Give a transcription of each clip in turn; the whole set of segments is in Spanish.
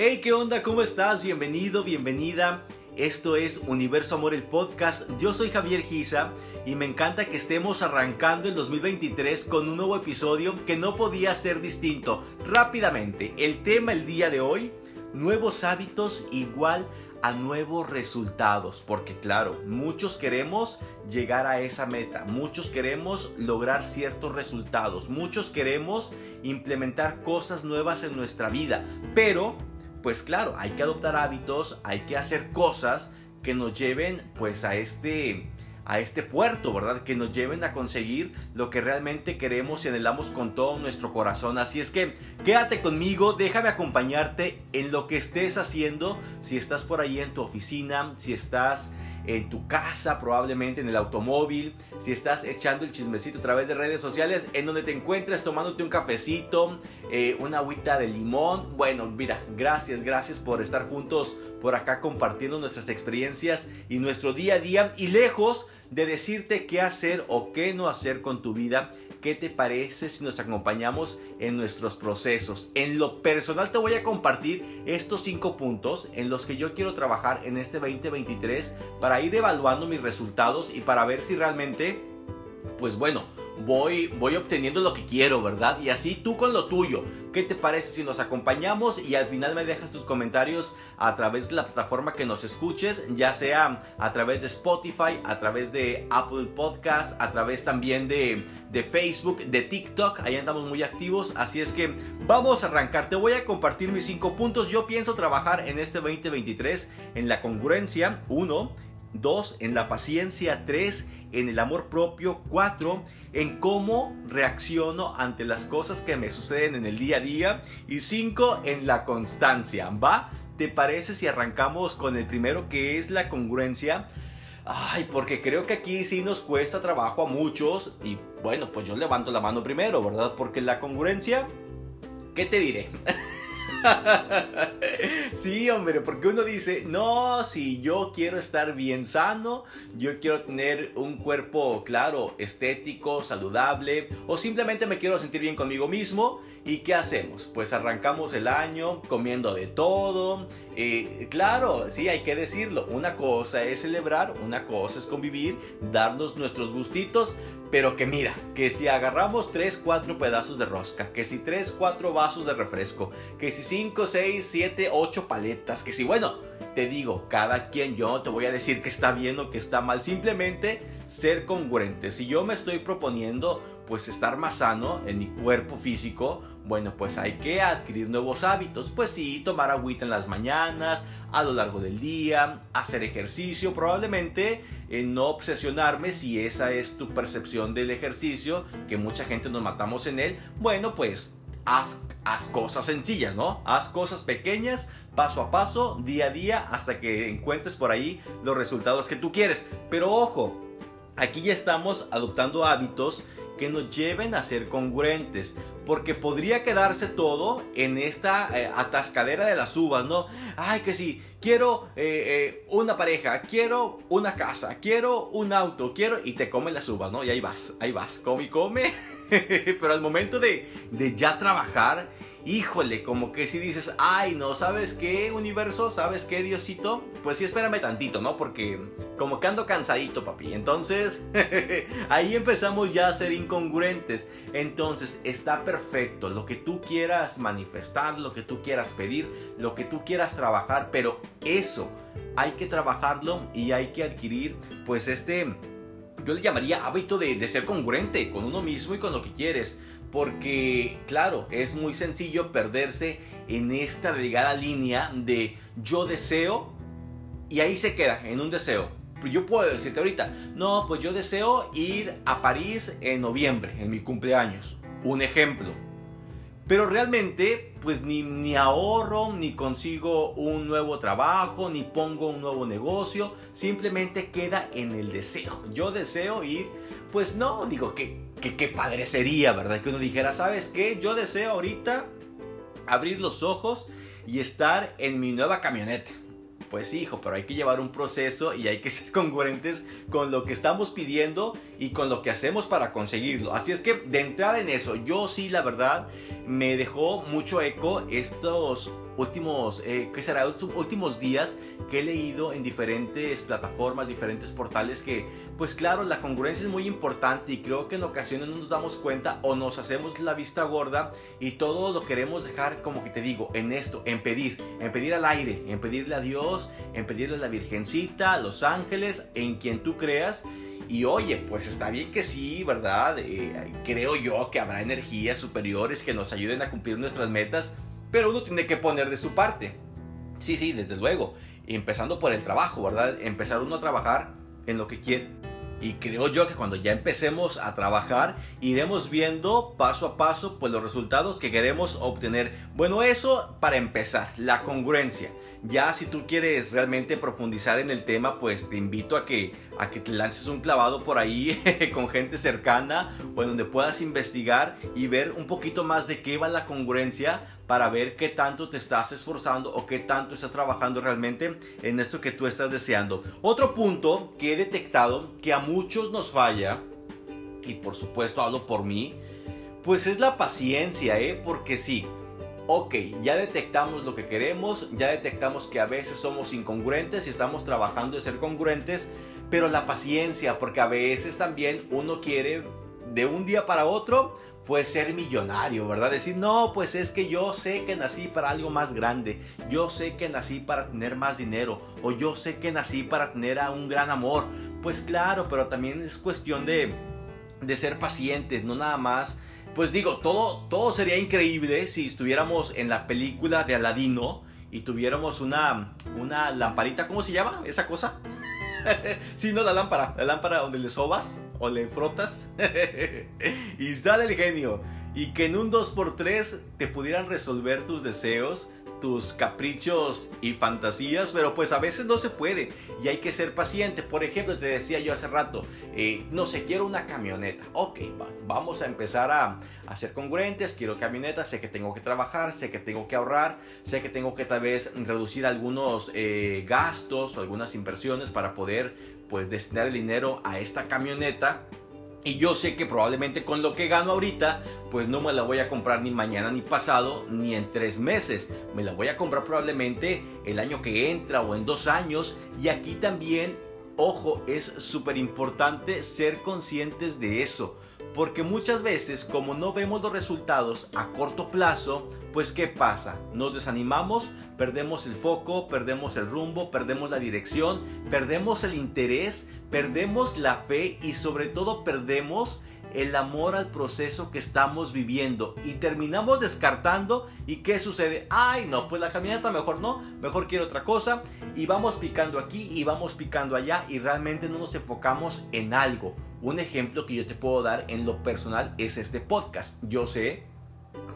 Hey, ¿qué onda? ¿Cómo estás? Bienvenido, bienvenida. Esto es Universo Amor el podcast. Yo soy Javier Giza y me encanta que estemos arrancando el 2023 con un nuevo episodio que no podía ser distinto. Rápidamente, el tema el día de hoy, nuevos hábitos igual a nuevos resultados, porque claro, muchos queremos llegar a esa meta, muchos queremos lograr ciertos resultados, muchos queremos implementar cosas nuevas en nuestra vida, pero pues claro, hay que adoptar hábitos, hay que hacer cosas que nos lleven pues a este a este puerto, ¿verdad? Que nos lleven a conseguir lo que realmente queremos y anhelamos con todo nuestro corazón. Así es que quédate conmigo, déjame acompañarte en lo que estés haciendo, si estás por ahí en tu oficina, si estás en tu casa, probablemente en el automóvil, si estás echando el chismecito a través de redes sociales, en donde te encuentres tomándote un cafecito, eh, una agüita de limón. Bueno, mira, gracias, gracias por estar juntos por acá compartiendo nuestras experiencias y nuestro día a día y lejos de decirte qué hacer o qué no hacer con tu vida. ¿Qué te parece si nos acompañamos en nuestros procesos? En lo personal te voy a compartir estos cinco puntos en los que yo quiero trabajar en este 2023 para ir evaluando mis resultados y para ver si realmente, pues bueno, voy, voy obteniendo lo que quiero, ¿verdad? Y así tú con lo tuyo. ¿Qué te parece si nos acompañamos y al final me dejas tus comentarios a través de la plataforma que nos escuches, ya sea a través de Spotify, a través de Apple Podcast, a través también de, de Facebook, de TikTok, ahí andamos muy activos, así es que vamos a arrancar, te voy a compartir mis cinco puntos, yo pienso trabajar en este 2023 en la congruencia, uno, dos, en la paciencia, tres, en el amor propio, cuatro, en cómo reacciono ante las cosas que me suceden en el día a día y cinco, en la constancia, ¿va? ¿Te parece si arrancamos con el primero que es la congruencia? Ay, porque creo que aquí sí nos cuesta trabajo a muchos y bueno, pues yo levanto la mano primero, ¿verdad? Porque la congruencia, ¿qué te diré? sí, hombre, porque uno dice, no, si yo quiero estar bien sano, yo quiero tener un cuerpo, claro, estético, saludable, o simplemente me quiero sentir bien conmigo mismo, ¿y qué hacemos? Pues arrancamos el año comiendo de todo. Eh, claro, sí, hay que decirlo, una cosa es celebrar, una cosa es convivir, darnos nuestros gustitos, pero que mira, que si agarramos 3, 4 pedazos de rosca, que si 3, 4 vasos de refresco, que si 5, 6, 7, 8 paletas, que si bueno, te digo, cada quien yo no te voy a decir que está bien o que está mal, simplemente ser congruente. Si yo me estoy proponiendo pues estar más sano en mi cuerpo físico, bueno, pues hay que adquirir nuevos hábitos. Pues sí, tomar agüita en las mañanas, a lo largo del día, hacer ejercicio, probablemente eh, no obsesionarme si esa es tu percepción del ejercicio, que mucha gente nos matamos en él. Bueno, pues haz, haz cosas sencillas, ¿no? Haz cosas pequeñas, paso a paso, día a día, hasta que encuentres por ahí los resultados que tú quieres. Pero ojo, aquí ya estamos adoptando hábitos que nos lleven a ser congruentes. Porque podría quedarse todo en esta eh, atascadera de las uvas, ¿no? Ay, que sí, quiero eh, eh, una pareja, quiero una casa, quiero un auto, quiero... Y te comen las uvas, ¿no? Y ahí vas, ahí vas, come y come. Pero al momento de, de ya trabajar híjole, como que si dices, ay, no, ¿sabes qué, universo? ¿Sabes qué, Diosito? Pues sí, espérame tantito, ¿no? Porque como que ando cansadito, papi. Entonces, ahí empezamos ya a ser incongruentes. Entonces, está perfecto. Lo que tú quieras manifestar, lo que tú quieras pedir, lo que tú quieras trabajar, pero eso hay que trabajarlo y hay que adquirir, pues, este yo le llamaría hábito de, de, ser congruente con uno mismo y con lo que quieres. Porque, claro, es muy sencillo perderse en esta delgada línea de yo deseo y ahí se queda, en un deseo. Yo puedo decirte ahorita, no, pues yo deseo ir a París en noviembre, en mi cumpleaños. Un ejemplo. Pero realmente, pues ni, ni ahorro, ni consigo un nuevo trabajo, ni pongo un nuevo negocio. Simplemente queda en el deseo. Yo deseo ir, pues no, digo que qué padre sería, ¿verdad? Que uno dijera, ¿sabes qué? Yo deseo ahorita abrir los ojos y estar en mi nueva camioneta. Pues hijo, pero hay que llevar un proceso y hay que ser congruentes con lo que estamos pidiendo y con lo que hacemos para conseguirlo. Así es que de entrada en eso, yo sí, la verdad, me dejó mucho eco estos últimos, eh, ¿qué será? Últimos días que he leído en diferentes plataformas, diferentes portales que, pues claro, la congruencia es muy importante y creo que en ocasiones no nos damos cuenta o nos hacemos la vista gorda y todo lo queremos dejar, como que te digo, en esto, en pedir, en pedir al aire, en pedirle a Dios, en pedirle a la Virgencita, a los ángeles, en quien tú creas. Y oye, pues está bien que sí, ¿verdad? Eh, creo yo que habrá energías superiores que nos ayuden a cumplir nuestras metas, pero uno tiene que poner de su parte. Sí, sí, desde luego. Empezando por el trabajo, ¿verdad? Empezar uno a trabajar en lo que quiere. Y creo yo que cuando ya empecemos a trabajar, iremos viendo paso a paso pues los resultados que queremos obtener. Bueno, eso para empezar, la congruencia. Ya si tú quieres realmente profundizar en el tema, pues te invito a que, a que te lances un clavado por ahí con gente cercana o en donde puedas investigar y ver un poquito más de qué va la congruencia para ver qué tanto te estás esforzando o qué tanto estás trabajando realmente en esto que tú estás deseando. Otro punto que he detectado que a muchos nos falla, y por supuesto hablo por mí, pues es la paciencia, ¿eh? Porque sí, ok, ya detectamos lo que queremos, ya detectamos que a veces somos incongruentes y estamos trabajando de ser congruentes, pero la paciencia, porque a veces también uno quiere de un día para otro, pues ser millonario, ¿verdad? Decir, no, pues es que yo sé que nací para algo más grande, yo sé que nací para tener más dinero, o yo sé que nací para tener a un gran amor. Pues claro, pero también es cuestión de, de ser pacientes, no nada más pues digo, todo, todo sería increíble si estuviéramos en la película de Aladino y tuviéramos una, una lamparita, ¿cómo se llama esa cosa? sí, no, la lámpara, la lámpara donde le sobas o le frotas y sale el genio. Y que en un 2x3 te pudieran resolver tus deseos tus caprichos y fantasías, pero pues a veces no se puede y hay que ser paciente. Por ejemplo, te decía yo hace rato, eh, no sé, quiero una camioneta. Ok, vamos a empezar a, ser congruentes, quiero camioneta, sé que tengo que trabajar, sé que tengo que ahorrar, sé que tengo que tal vez reducir algunos eh, gastos o algunas inversiones para poder pues destinar el dinero a esta camioneta y yo sé que probablemente con lo que gano ahorita, pues no me la voy a comprar ni mañana ni pasado, ni en tres meses. Me la voy a comprar probablemente el año que entra o en dos años. Y aquí también, ojo, es súper importante ser conscientes de eso. Porque muchas veces, como no vemos los resultados a corto plazo, pues ¿qué pasa? Nos desanimamos, perdemos el foco, perdemos el rumbo, perdemos la dirección, perdemos el interés, perdemos la fe y sobre todo perdemos el amor al proceso que estamos viviendo. Y terminamos descartando y qué sucede ay no pues la camioneta mejor no mejor quiero otra cosa. Y vamos picando aquí y vamos picando allá y realmente no nos enfocamos en algo. Un ejemplo que yo te puedo dar en lo personal es este podcast. Yo sé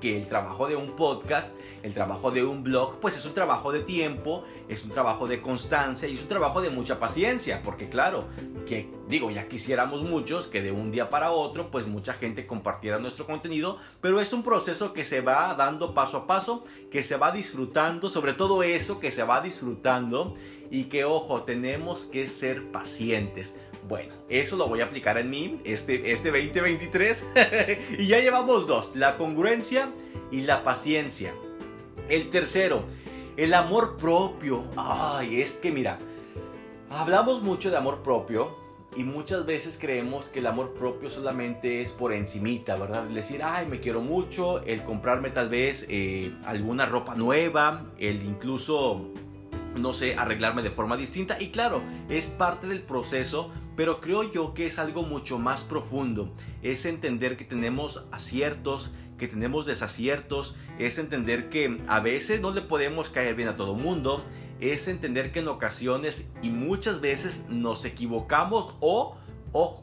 que el trabajo de un podcast, el trabajo de un blog, pues es un trabajo de tiempo, es un trabajo de constancia y es un trabajo de mucha paciencia, porque claro, que digo, ya quisiéramos muchos que de un día para otro, pues mucha gente compartiera nuestro contenido, pero es un proceso que se va dando paso a paso, que se va disfrutando, sobre todo eso, que se va disfrutando y que, ojo, tenemos que ser pacientes. Bueno, eso lo voy a aplicar en mí este, este 2023. y ya llevamos dos, la congruencia y la paciencia. El tercero, el amor propio. Ay, es que mira, hablamos mucho de amor propio y muchas veces creemos que el amor propio solamente es por encimita, ¿verdad? El decir, ay, me quiero mucho, el comprarme tal vez eh, alguna ropa nueva, el incluso no sé, arreglarme de forma distinta. Y claro, es parte del proceso, pero creo yo que es algo mucho más profundo. Es entender que tenemos aciertos, que tenemos desaciertos, es entender que a veces no le podemos caer bien a todo mundo, es entender que en ocasiones y muchas veces nos equivocamos o, o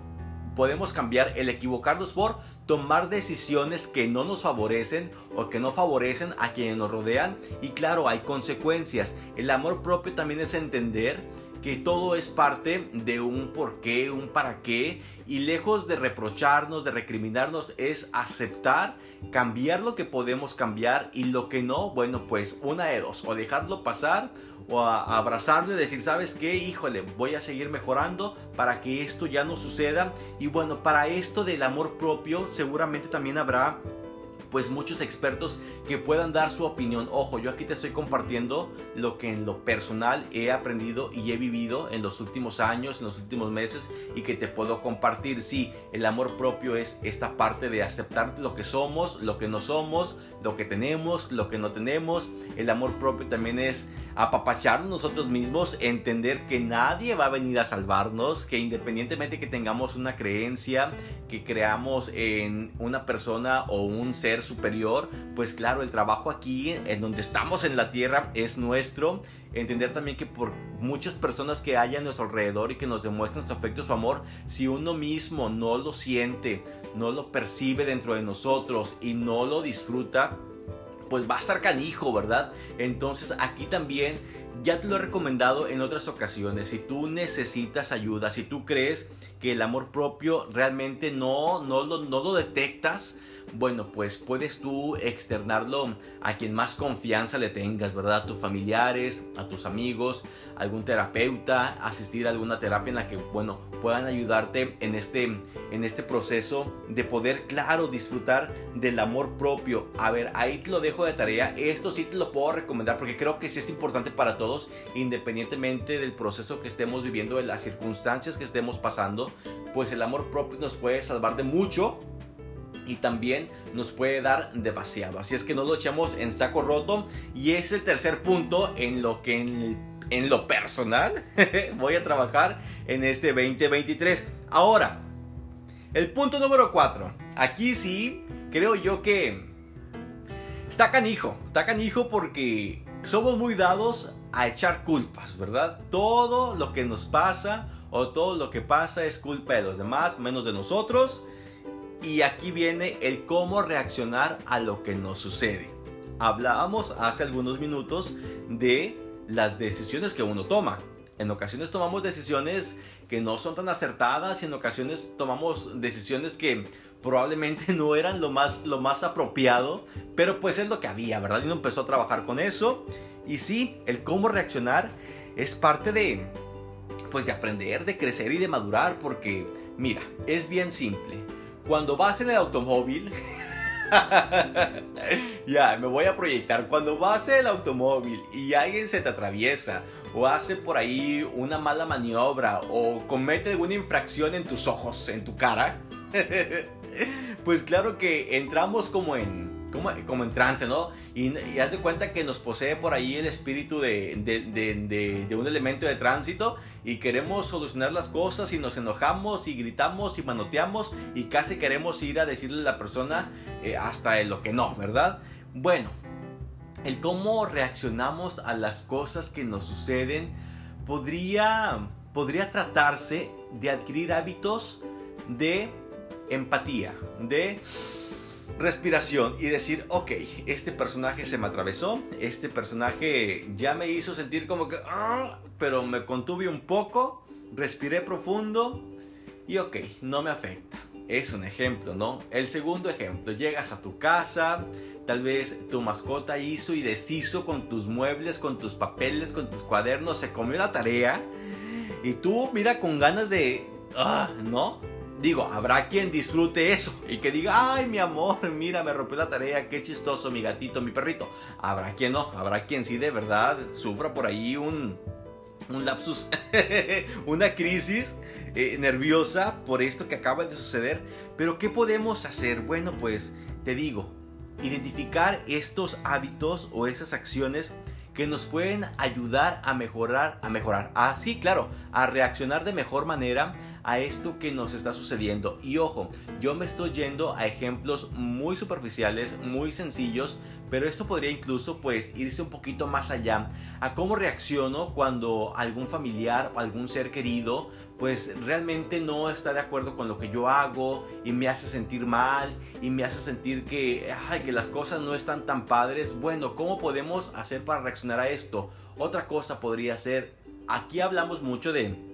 podemos cambiar el equivocarnos por tomar decisiones que no nos favorecen o que no favorecen a quienes nos rodean y claro, hay consecuencias. El amor propio también es entender que todo es parte de un por qué, un para qué, y lejos de reprocharnos, de recriminarnos, es aceptar, cambiar lo que podemos cambiar y lo que no, bueno, pues una de dos, o dejarlo pasar o a, abrazarlo decir, ¿sabes qué? Híjole, voy a seguir mejorando para que esto ya no suceda. Y bueno, para esto del amor propio seguramente también habrá pues muchos expertos que puedan dar su opinión. Ojo, yo aquí te estoy compartiendo lo que en lo personal he aprendido y he vivido en los últimos años, en los últimos meses y que te puedo compartir. Sí, el amor propio es esta parte de aceptar lo que somos, lo que no somos, lo que tenemos, lo que no tenemos. El amor propio también es apapacharnos nosotros mismos, entender que nadie va a venir a salvarnos, que independientemente que tengamos una creencia, que creamos en una persona o un ser superior, pues claro, el trabajo aquí en donde estamos en la tierra es nuestro. Entender también que por muchas personas que hay a nuestro alrededor y que nos demuestran su afecto, su amor, si uno mismo no lo siente, no lo percibe dentro de nosotros y no lo disfruta, pues va a estar canijo, ¿verdad? Entonces aquí también ya te lo he recomendado en otras ocasiones. Si tú necesitas ayuda, si tú crees que el amor propio realmente no, no, lo, no lo detectas, bueno, pues puedes tú externarlo a quien más confianza le tengas, ¿verdad? A tus familiares, a tus amigos, algún terapeuta, asistir a alguna terapia en la que, bueno, puedan ayudarte en este, en este proceso de poder, claro, disfrutar del amor propio. A ver, ahí te lo dejo de tarea. Esto sí te lo puedo recomendar porque creo que sí es importante para todos, independientemente del proceso que estemos viviendo, de las circunstancias que estemos pasando, pues el amor propio nos puede salvar de mucho y también nos puede dar demasiado. Así es que no lo echamos en saco roto. Y es el tercer punto en lo que en, lo personal voy a trabajar en este 2023. Ahora, el punto número 4. Aquí sí, creo yo que está canijo. Está canijo porque somos muy dados a echar culpas, ¿verdad? Todo lo que nos pasa o todo lo que pasa es culpa de los demás, menos de nosotros. Y aquí viene el cómo reaccionar a lo que nos sucede. Hablábamos hace algunos minutos de las decisiones que uno toma. En ocasiones tomamos decisiones que no son tan acertadas y en ocasiones tomamos decisiones que probablemente no eran lo más, lo más apropiado, pero pues es lo que había, ¿verdad? Y uno empezó a trabajar con eso. Y sí, el cómo reaccionar es parte de, pues de aprender, de crecer y de madurar, porque mira, es bien simple cuando vas en el automóvil, ya, me voy a proyectar. Cuando vas en el automóvil y alguien se te atraviesa o hace por ahí una mala maniobra o comete alguna infracción en tus ojos, en tu cara, pues claro que entramos como en como, como en trance, ¿no? Y, haz de cuenta que nos posee por ahí el espíritu de, de, un elemento de tránsito y queremos solucionar las cosas y nos enojamos y gritamos y manoteamos y casi queremos ir a decirle a la persona eh, hasta lo que no, ¿verdad? Bueno, el cómo reaccionamos a las cosas que nos suceden podría, podría tratarse de adquirir hábitos de empatía, de respiración y decir, ok, este personaje se me atravesó, este personaje ya me hizo sentir como que, ah", pero me contuve un poco, respiré profundo y ok, no me afecta. Es un ejemplo, ¿no? El segundo ejemplo, llegas a tu casa, tal vez tu mascota hizo y deshizo con tus muebles, con tus papeles, con tus cuadernos, se comió la tarea y tú mira con ganas de, ah, ¿no? Digo, habrá quien disfrute eso y que diga, ay, mi amor, mira, me rompió la tarea, qué chistoso, mi gatito, mi perrito. Habrá quien no, habrá quien sí de verdad sufra por ahí un, un lapsus, una crisis eh, nerviosa por esto que acaba de suceder. Pero ¿qué podemos hacer? Bueno, pues te digo, identificar estos hábitos o esas acciones que nos pueden ayudar a mejorar, a mejorar, ah, claro, a reaccionar de mejor manera a esto que nos está sucediendo. Y ojo, yo me estoy yendo a ejemplos muy superficiales, muy sencillos, pero esto podría incluso pues irse un poquito más allá a cómo reacciono cuando algún familiar o algún ser querido pues realmente no está de acuerdo con lo que yo hago y me hace sentir mal y me hace sentir que, ay, que las cosas no están tan padres. Bueno, ¿cómo podemos hacer para reaccionar a esto? Otra cosa podría ser, aquí hablamos mucho de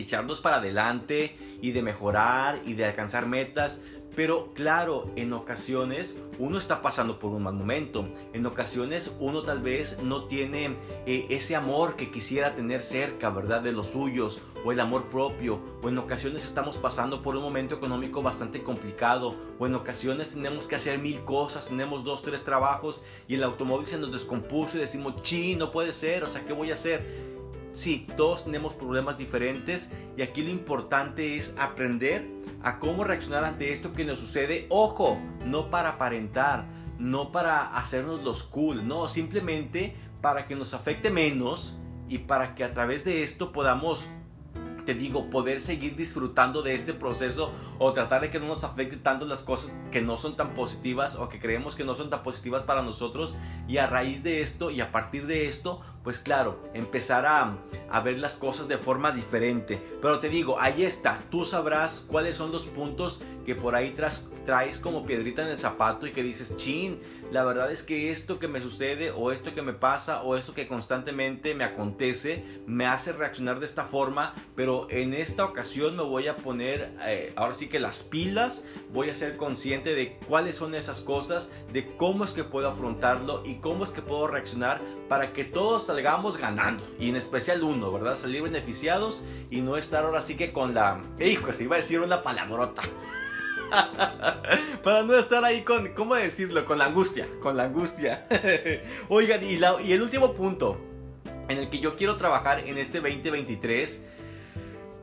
echarnos para adelante y de mejorar y de alcanzar metas. Pero claro, en ocasiones uno está pasando por un mal momento. En ocasiones uno tal vez no tiene eh, ese amor que quisiera tener cerca, ¿verdad? De los suyos o el amor propio. O en ocasiones estamos pasando por un momento económico bastante complicado. O en ocasiones tenemos que hacer mil cosas, tenemos dos, tres trabajos y el automóvil se nos descompuso y decimos, chi, no puede ser, o sea, ¿qué voy a hacer? Sí, todos tenemos problemas diferentes y aquí lo importante es aprender a cómo reaccionar ante esto que nos sucede. Ojo, no para aparentar, no para hacernos los cool, no, simplemente para que nos afecte menos y para que a través de esto podamos te digo, poder seguir disfrutando de este proceso o tratar de que no nos afecte tanto las cosas que no son tan positivas o que creemos que no son tan positivas para nosotros y a raíz de esto y a partir de esto, pues claro, empezar a, ver las cosas de forma diferente. Pero te digo, ahí está, tú sabrás cuáles son los puntos que por ahí traes como piedrita en el zapato y que dices, chin, la verdad es que esto que me sucede o esto que me pasa o esto que constantemente me acontece me hace reaccionar de esta forma, pero en esta ocasión me voy a poner eh, ahora sí que las pilas, voy a ser consciente de cuáles son esas cosas, de cómo es que puedo afrontarlo y cómo es que puedo reaccionar para que todos salgamos ganando y en especial uno, ¿verdad? Salir beneficiados y no estar ahora sí que con la... Hijo, se iba a decir una palabrota. Para no estar ahí con, ¿cómo decirlo? Con la angustia, con la angustia. Oigan, y, y el último punto en el que yo quiero trabajar en este 2023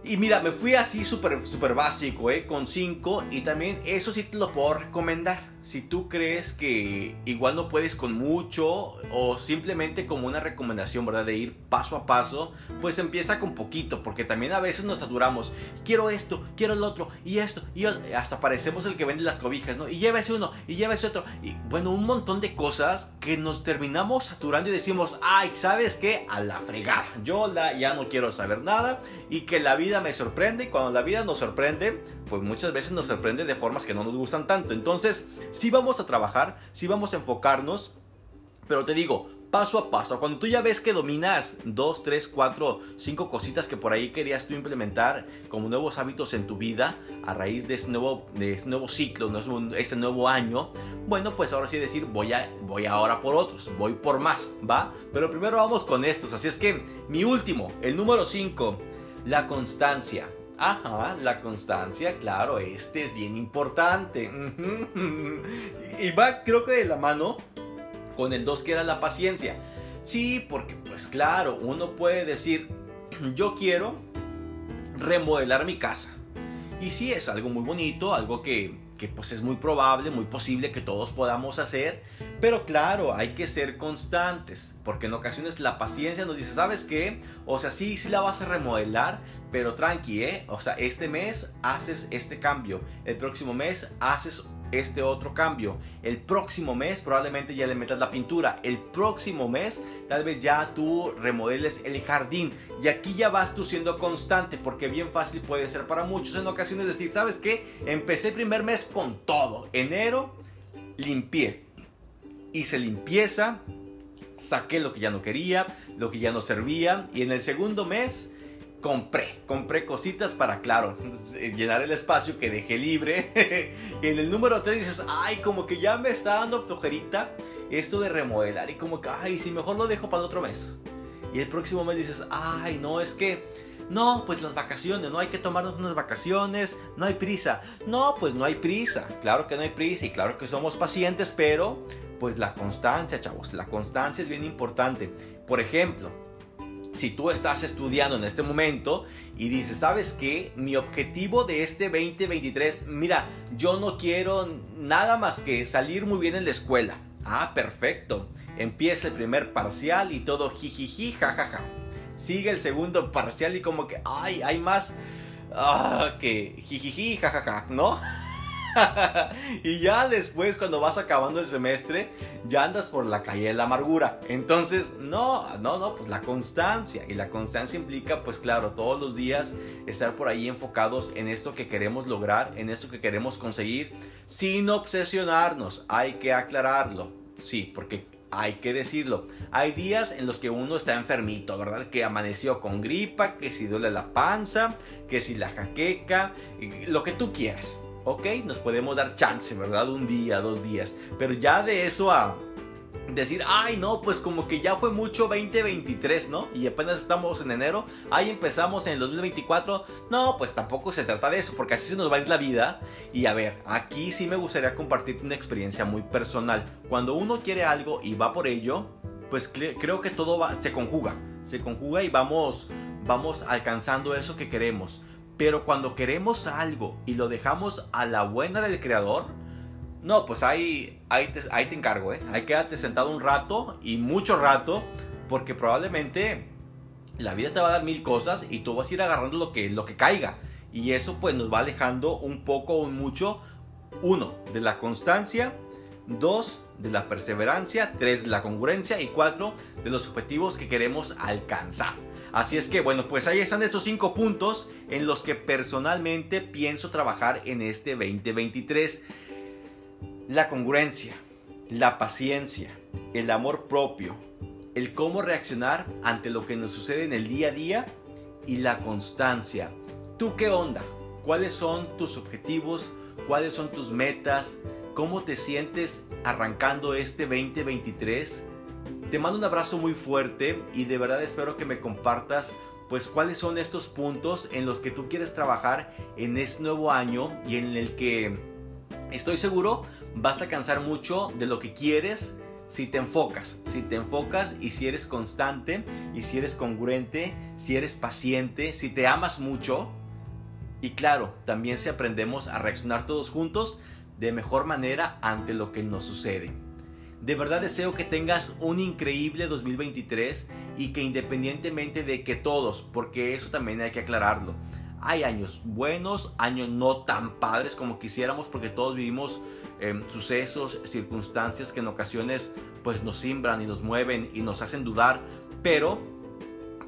y mira, me fui así súper super básico, ¿eh? Con 5. Y también eso sí te lo puedo recomendar. Si tú crees que igual no puedes con mucho o simplemente como una recomendación, ¿verdad? De ir paso a paso, pues empieza con poquito. Porque también a veces nos saturamos. Quiero esto, quiero el otro, y esto, y hasta parecemos el que vende las cobijas, ¿no? Y llévese uno, y llévese otro. Y bueno, un montón de cosas que nos terminamos saturando y decimos, ay, ¿sabes qué? A la fregada. Yo la, ya no quiero saber nada y que la vida me sorprende y cuando la vida nos sorprende, pues muchas veces nos sorprende de formas que no nos gustan tanto. Entonces, sí vamos a trabajar, sí vamos a enfocarnos, pero te digo, paso a paso. Cuando tú ya ves que dominas dos, tres, cuatro, cinco cositas que por ahí querías tú implementar como nuevos hábitos en tu vida a raíz de ese nuevo, de ese nuevo ciclo, este nuevo año, bueno, pues ahora sí decir, voy, a, voy ahora por otros, voy por más, ¿va? Pero primero vamos con estos. Así es que mi último, el número 5 la constancia. Ajá, la constancia, claro, este es bien importante. y va, creo que de la mano con el 2 que era la paciencia. Sí, porque pues claro, uno puede decir, yo quiero remodelar mi casa. Y sí, es algo muy bonito, algo que que pues es muy probable, muy posible que todos podamos hacer, pero claro, hay que ser constantes, porque en ocasiones la paciencia nos dice, ¿sabes qué? O sea, sí, sí la vas a remodelar, pero tranqui, ¿eh? O sea, este mes haces este cambio, el próximo mes haces este otro cambio. El próximo mes probablemente ya le metas la pintura. El próximo mes tal vez ya tú remodeles el jardín. Y aquí ya vas tú siendo constante porque bien fácil puede ser para muchos en ocasiones decir, ¿sabes qué? Empecé el primer mes con todo. Enero limpié. Hice limpieza. Saqué lo que ya no quería, lo que ya no servía. Y en el segundo mes compré, compré cositas para, claro, llenar el espacio que dejé libre. y en el número 3 dices, ay, como que ya me está dando flojerita esto de remodelar y como que, ay, si mejor lo dejo para el otro mes. Y el próximo mes dices, ay, no, es que, no, pues las vacaciones, no hay que tomarnos unas vacaciones, no hay prisa. No, pues no hay prisa, claro que no hay prisa y claro que somos pacientes, pero pues la constancia, chavos, la constancia es bien importante. Por ejemplo, si tú estás estudiando en este momento y dices, ¿sabes qué? Mi objetivo de este 2023, mira, yo no quiero nada más que salir muy bien en la escuela. Ah, perfecto. Empieza el primer parcial y todo jijiji, jajaja. Sigue el segundo parcial y como que, ay, hay más ah, que jijiji, jajaja, ¿no? y ya después, cuando vas acabando el semestre, ya andas por la calle de la amargura. Entonces, no, no, no, pues la constancia. Y la constancia implica, pues claro, todos los días estar por ahí enfocados en esto que queremos lograr, en esto que queremos conseguir, sin obsesionarnos. Hay que aclararlo. Sí, porque hay que decirlo. Hay días en los que uno está enfermito, ¿verdad? Que amaneció con gripa, que si duele la panza, que si la jaqueca, lo que tú quieras. Ok, nos podemos dar chance, ¿verdad? Un día, dos días. Pero ya de eso a decir, ay, no, pues como que ya fue mucho 2023, ¿no? Y apenas estamos en enero, ahí empezamos en el 2024. No, pues tampoco se trata de eso, porque así se nos va a ir la vida. Y a ver, aquí sí me gustaría compartir una experiencia muy personal. Cuando uno quiere algo y va por ello, pues creo que todo va, se conjuga, se conjuga y vamos, vamos alcanzando eso que queremos. Pero cuando queremos algo y lo dejamos a la buena del creador, no, pues ahí, ahí, te, ahí encargo, ¿eh? Ahí quédate sentado un rato y mucho rato, porque probablemente la vida te va a dar mil cosas y tú vas a ir agarrando lo que, lo que caiga. Y eso pues nos va alejando un poco o mucho, uno, de la constancia, dos, de la perseverancia, tres, de la congruencia y cuatro, de los objetivos que queremos alcanzar. Así es que bueno, pues ahí están esos cinco puntos en los que personalmente pienso trabajar en este 2023 la congruencia, la paciencia, el amor propio, el cómo reaccionar ante lo que nos sucede en el día a día y la constancia. ¿Tú qué onda? ¿Cuáles son tus objetivos? ¿Cuáles son tus metas? ¿Cómo te sientes arrancando este 2023? Te mando un abrazo muy fuerte y de verdad espero que me compartas pues cuáles son estos puntos en los que tú quieres trabajar en este nuevo año y en el que estoy seguro vas a alcanzar mucho de lo que quieres si te enfocas, si te enfocas y si eres constante y si eres congruente, si eres paciente, si te amas mucho. Y claro, también si aprendemos a reaccionar todos juntos de mejor manera ante lo que nos sucede. De verdad deseo que tengas un increíble 2023 y que independientemente de que todos, porque eso también hay que aclararlo, hay años buenos, años no tan padres como quisiéramos porque todos vivimos em, sucesos, circunstancias que en ocasiones pues nos simbran y nos mueven y nos hacen dudar, pero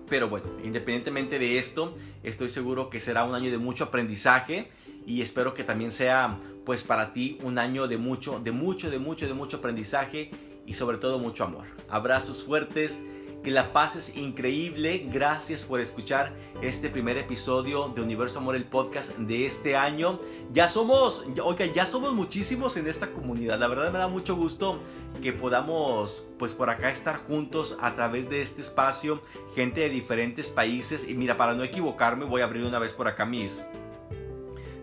pero bueno, independientemente de esto, estoy seguro que será un año de mucho aprendizaje y espero que también sea pues para ti un año de mucho, de mucho, de mucho, de mucho aprendizaje y sobre todo mucho amor. Abrazos fuertes que la paz es increíble. Gracias por escuchar este primer episodio de Universo Amor, el podcast de este año. Ya somos, oiga, ya somos muchísimos en esta comunidad. La verdad me da mucho gusto que podamos, pues por acá estar juntos a través de este espacio. Gente de diferentes países. Y mira, para no equivocarme, voy a abrir una vez por acá mis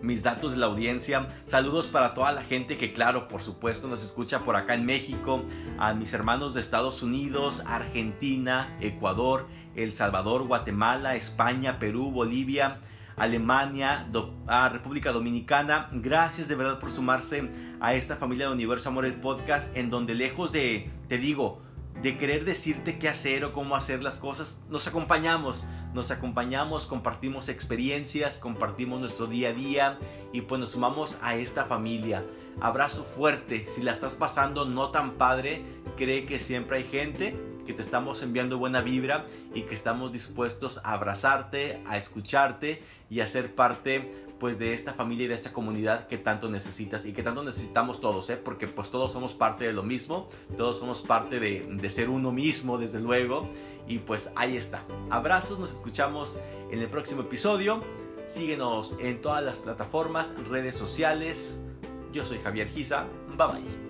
mis datos de la audiencia. Saludos para toda la gente que, claro, por supuesto, nos escucha por acá en México, a mis hermanos de Estados Unidos, Argentina, Ecuador, El Salvador, Guatemala, España, Perú, Bolivia. Alemania, a República Dominicana. Gracias de verdad por sumarse a esta familia de Universo Amor el podcast en donde lejos de, te digo, de querer decirte qué hacer o cómo hacer las cosas, nos acompañamos, nos acompañamos, compartimos experiencias, compartimos nuestro día a día y pues nos sumamos a esta familia. Abrazo fuerte, si la estás pasando no tan padre, cree que siempre hay gente que te estamos enviando buena vibra y que estamos dispuestos a abrazarte, a escucharte y a ser parte pues de esta familia y de esta comunidad que tanto necesitas y que tanto necesitamos todos, ¿eh? porque pues todos somos parte de lo mismo, todos somos parte de, de ser uno mismo desde luego y pues ahí está. Abrazos, nos escuchamos en el próximo episodio. Síguenos en todas las plataformas, redes sociales. Yo soy Javier Giza. Bye bye.